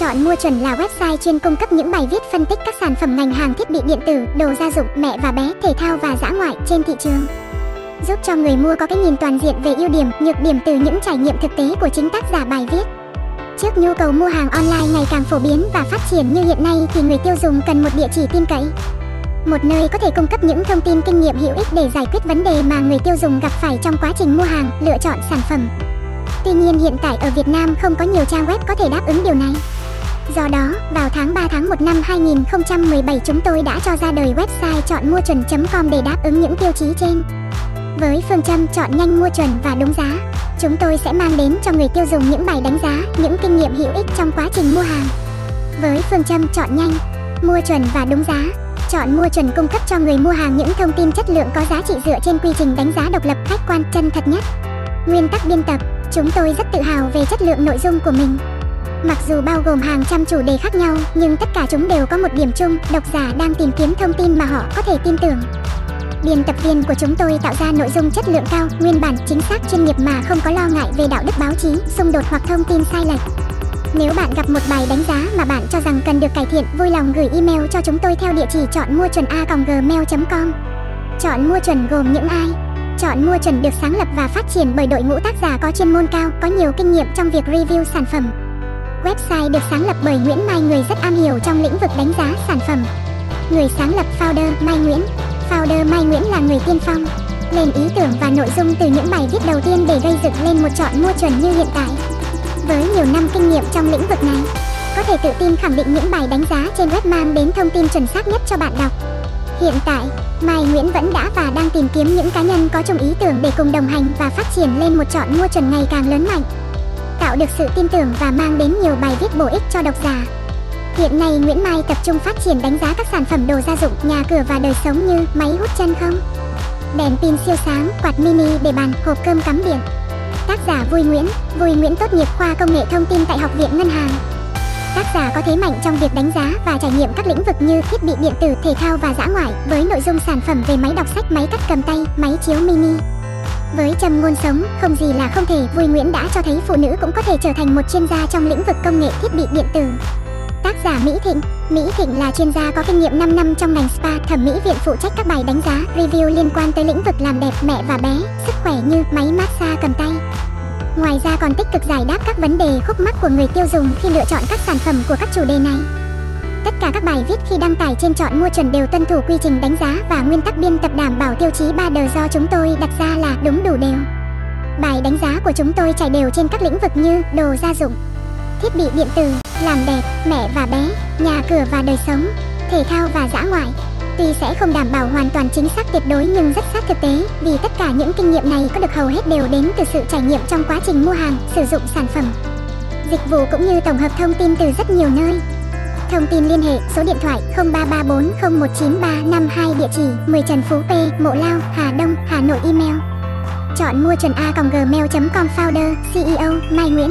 Chọn mua chuẩn là website chuyên cung cấp những bài viết phân tích các sản phẩm ngành hàng thiết bị điện tử, đồ gia dụng, mẹ và bé, thể thao và dã ngoại trên thị trường. Giúp cho người mua có cái nhìn toàn diện về ưu điểm, nhược điểm từ những trải nghiệm thực tế của chính tác giả bài viết. Trước nhu cầu mua hàng online ngày càng phổ biến và phát triển như hiện nay thì người tiêu dùng cần một địa chỉ tin cậy. Một nơi có thể cung cấp những thông tin kinh nghiệm hữu ích để giải quyết vấn đề mà người tiêu dùng gặp phải trong quá trình mua hàng, lựa chọn sản phẩm. Tuy nhiên hiện tại ở Việt Nam không có nhiều trang web có thể đáp ứng điều này. Do đó, vào tháng 3 tháng 1 năm 2017 chúng tôi đã cho ra đời website chọn mua chuẩn.com để đáp ứng những tiêu chí trên. Với phương châm chọn nhanh mua chuẩn và đúng giá, chúng tôi sẽ mang đến cho người tiêu dùng những bài đánh giá, những kinh nghiệm hữu ích trong quá trình mua hàng. Với phương châm chọn nhanh, mua chuẩn và đúng giá, chọn mua chuẩn cung cấp cho người mua hàng những thông tin chất lượng có giá trị dựa trên quy trình đánh giá độc lập, khách quan, chân thật nhất. Nguyên tắc biên tập, chúng tôi rất tự hào về chất lượng nội dung của mình. Mặc dù bao gồm hàng trăm chủ đề khác nhau, nhưng tất cả chúng đều có một điểm chung, độc giả đang tìm kiếm thông tin mà họ có thể tin tưởng. Biên tập viên của chúng tôi tạo ra nội dung chất lượng cao, nguyên bản, chính xác, chuyên nghiệp mà không có lo ngại về đạo đức báo chí, xung đột hoặc thông tin sai lệch. Nếu bạn gặp một bài đánh giá mà bạn cho rằng cần được cải thiện, vui lòng gửi email cho chúng tôi theo địa chỉ chọn mua chuẩn a.gmail.com. Chọn mua chuẩn gồm những ai? Chọn mua chuẩn được sáng lập và phát triển bởi đội ngũ tác giả có chuyên môn cao, có nhiều kinh nghiệm trong việc review sản phẩm. Website được sáng lập bởi Nguyễn Mai người rất am hiểu trong lĩnh vực đánh giá sản phẩm. Người sáng lập founder Mai Nguyễn. Founder Mai Nguyễn là người tiên phong, lên ý tưởng và nội dung từ những bài viết đầu tiên để gây dựng lên một chọn mua chuẩn như hiện tại. Với nhiều năm kinh nghiệm trong lĩnh vực này, có thể tự tin khẳng định những bài đánh giá trên web mang đến thông tin chuẩn xác nhất cho bạn đọc. Hiện tại, Mai Nguyễn vẫn đã và đang tìm kiếm những cá nhân có chung ý tưởng để cùng đồng hành và phát triển lên một chọn mua chuẩn ngày càng lớn mạnh tạo được sự tin tưởng và mang đến nhiều bài viết bổ ích cho độc giả. Hiện nay Nguyễn Mai tập trung phát triển đánh giá các sản phẩm đồ gia dụng, nhà cửa và đời sống như máy hút chân không, đèn pin siêu sáng, quạt mini để bàn, hộp cơm cắm điện. Tác giả Vui Nguyễn, Vui Nguyễn tốt nghiệp khoa công nghệ thông tin tại Học viện Ngân hàng. Tác giả có thế mạnh trong việc đánh giá và trải nghiệm các lĩnh vực như thiết bị điện tử, thể thao và dã ngoại với nội dung sản phẩm về máy đọc sách, máy cắt cầm tay, máy chiếu mini. Với trầm ngôn sống, không gì là không thể, Vui Nguyễn đã cho thấy phụ nữ cũng có thể trở thành một chuyên gia trong lĩnh vực công nghệ thiết bị điện tử. Tác giả Mỹ Thịnh Mỹ Thịnh là chuyên gia có kinh nghiệm 5 năm trong ngành spa thẩm mỹ viện phụ trách các bài đánh giá, review liên quan tới lĩnh vực làm đẹp mẹ và bé, sức khỏe như máy massage cầm tay. Ngoài ra còn tích cực giải đáp các vấn đề khúc mắc của người tiêu dùng khi lựa chọn các sản phẩm của các chủ đề này. Tất cả các bài viết khi đăng tải trên chọn mua chuẩn đều tuân thủ quy trình đánh giá và nguyên tắc biên tập đảm bảo tiêu chí 3D do chúng tôi đặt ra là đúng đủ đều. Bài đánh giá của chúng tôi trải đều trên các lĩnh vực như đồ gia dụng, thiết bị điện tử, làm đẹp, mẹ và bé, nhà cửa và đời sống, thể thao và dã ngoại. Tuy sẽ không đảm bảo hoàn toàn chính xác tuyệt đối nhưng rất sát thực tế vì tất cả những kinh nghiệm này có được hầu hết đều đến từ sự trải nghiệm trong quá trình mua hàng, sử dụng sản phẩm. Dịch vụ cũng như tổng hợp thông tin từ rất nhiều nơi. Thông tin liên hệ số điện thoại 0334019352 địa chỉ 10 Trần Phú P, Mộ Lao, Hà Đông, Hà Nội email. Chọn mua chuẩn a gmail.com founder CEO Mai Nguyễn